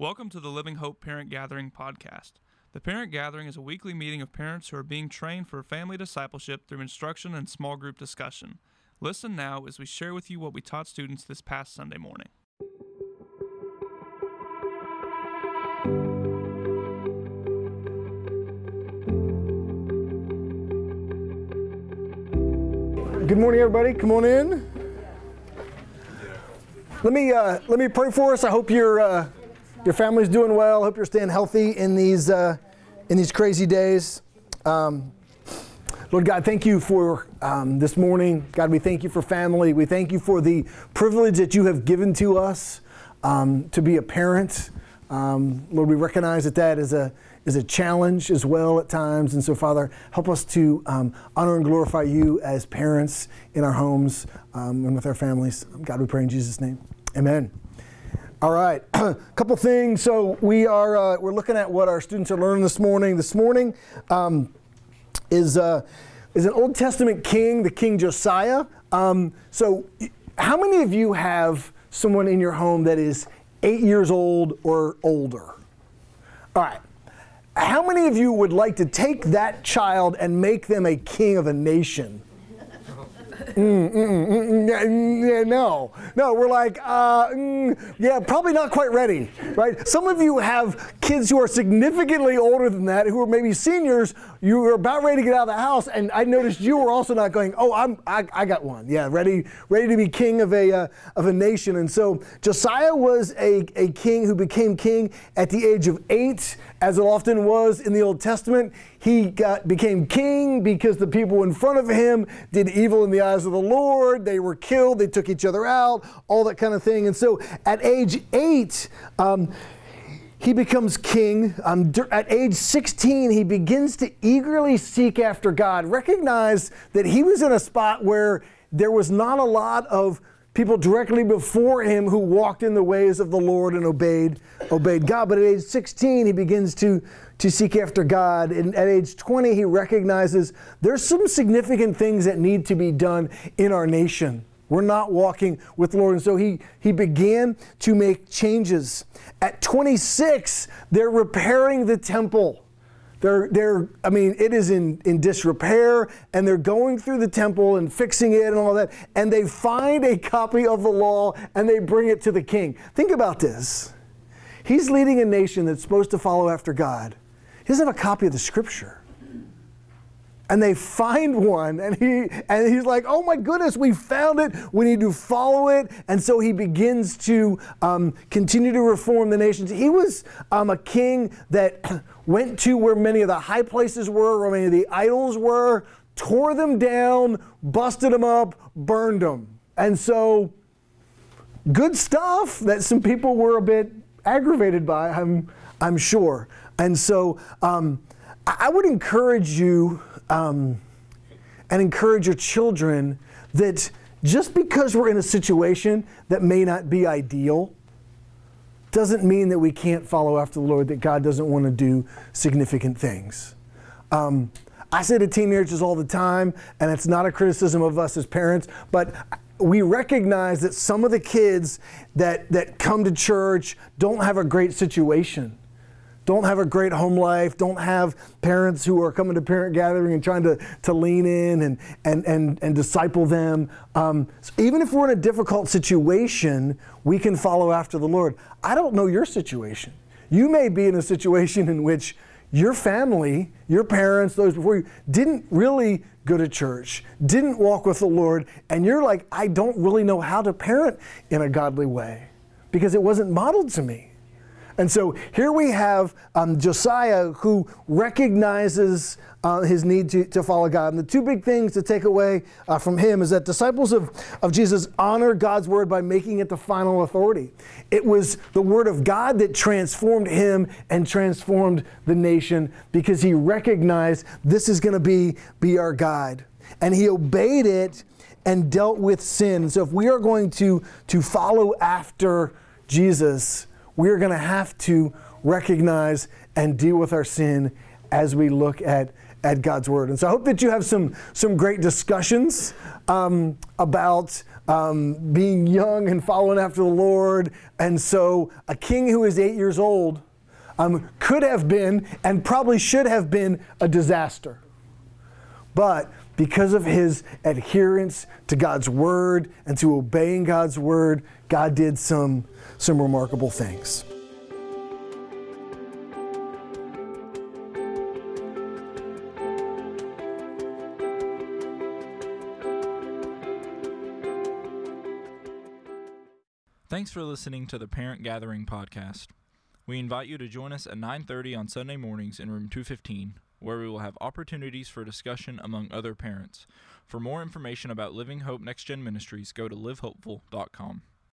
Welcome to the Living Hope Parent Gathering podcast. The Parent Gathering is a weekly meeting of parents who are being trained for family discipleship through instruction and small group discussion. Listen now as we share with you what we taught students this past Sunday morning. Good morning, everybody. Come on in. Let me uh, let me pray for us. I hope your uh, your family's doing well. Hope you're staying healthy in these uh, in these crazy days. Um, Lord God, thank you for um, this morning. God, we thank you for family. We thank you for the privilege that you have given to us um, to be a parent. Um, Lord, we recognize that that is a is a challenge as well at times. And so, Father, help us to um, honor and glorify you as parents in our homes um, and with our families. God, we pray in Jesus' name. Amen. All right, a couple things. So we are uh, we're looking at what our students are learning this morning. This morning um, is uh, is an Old Testament king, the King Josiah. Um, so, how many of you have someone in your home that is eight years old or older? All right. How many of you would like to take that child and make them a king of a nation? Mm, mm, mm, yeah, no, no, we're like, uh, yeah, probably not quite ready, right? Some of you have kids who are significantly older than that, who are maybe seniors. You were about ready to get out of the house, and I noticed you were also not going. Oh, I'm, I, I got one. Yeah, ready, ready to be king of a uh, of a nation. And so Josiah was a, a king who became king at the age of eight, as it often was in the Old Testament. He got, became king because the people in front of him did evil in the eyes of the Lord. They were killed. They took each other out, all that kind of thing. And so at age eight, um, he becomes king. Um, at age 16, he begins to eagerly seek after God, recognize that he was in a spot where there was not a lot of people directly before him who walked in the ways of the Lord and obeyed obeyed God. But at age 16, he begins to to seek after God. And at age 20, he recognizes there's some significant things that need to be done in our nation. We're not walking with the Lord. And so he, he began to make changes. At 26, they're repairing the temple. They're, they're, I mean, it is in, in disrepair, and they're going through the temple and fixing it and all that, and they find a copy of the law and they bring it to the king. Think about this. He's leading a nation that's supposed to follow after God. He doesn't have a copy of the scripture. And they find one and he and he's like oh my goodness we found it. We need to follow it. And so he begins to um, continue to reform the nations. He was um, a king that went to where many of the high places were where many of the idols were tore them down busted them up burned them. And so good stuff that some people were a bit aggravated by. I'm, I'm sure and so um, I would encourage you um, and encourage your children that just because we're in a situation that may not be ideal doesn't mean that we can't follow after the Lord, that God doesn't want to do significant things. Um, I say to teenagers all the time, and it's not a criticism of us as parents, but we recognize that some of the kids that, that come to church don't have a great situation don't have a great home life, don't have parents who are coming to parent gathering and trying to, to lean in and, and, and, and disciple them. Um, so even if we're in a difficult situation, we can follow after the Lord. I don't know your situation. You may be in a situation in which your family, your parents, those before you, didn't really go to church, didn't walk with the Lord, and you're like, I don't really know how to parent in a godly way because it wasn't modeled to me. And so here we have um, Josiah who recognizes uh, his need to, to follow God. And the two big things to take away uh, from him is that disciples of, of Jesus honor God's word by making it the final authority. It was the word of God that transformed him and transformed the nation because he recognized this is going to be, be our guide. And he obeyed it and dealt with sin. So if we are going to, to follow after Jesus, we're going to have to recognize and deal with our sin as we look at, at God's Word. And so I hope that you have some, some great discussions um, about um, being young and following after the Lord. And so, a king who is eight years old um, could have been and probably should have been a disaster. But because of his adherence to God's word and to obeying God's word, God did some, some remarkable things. Thanks for listening to the Parent Gathering podcast. We invite you to join us at 9:30 on Sunday mornings in room 215, where we will have opportunities for discussion among other parents. For more information about Living Hope Next Gen Ministries, go to livehopeful.com.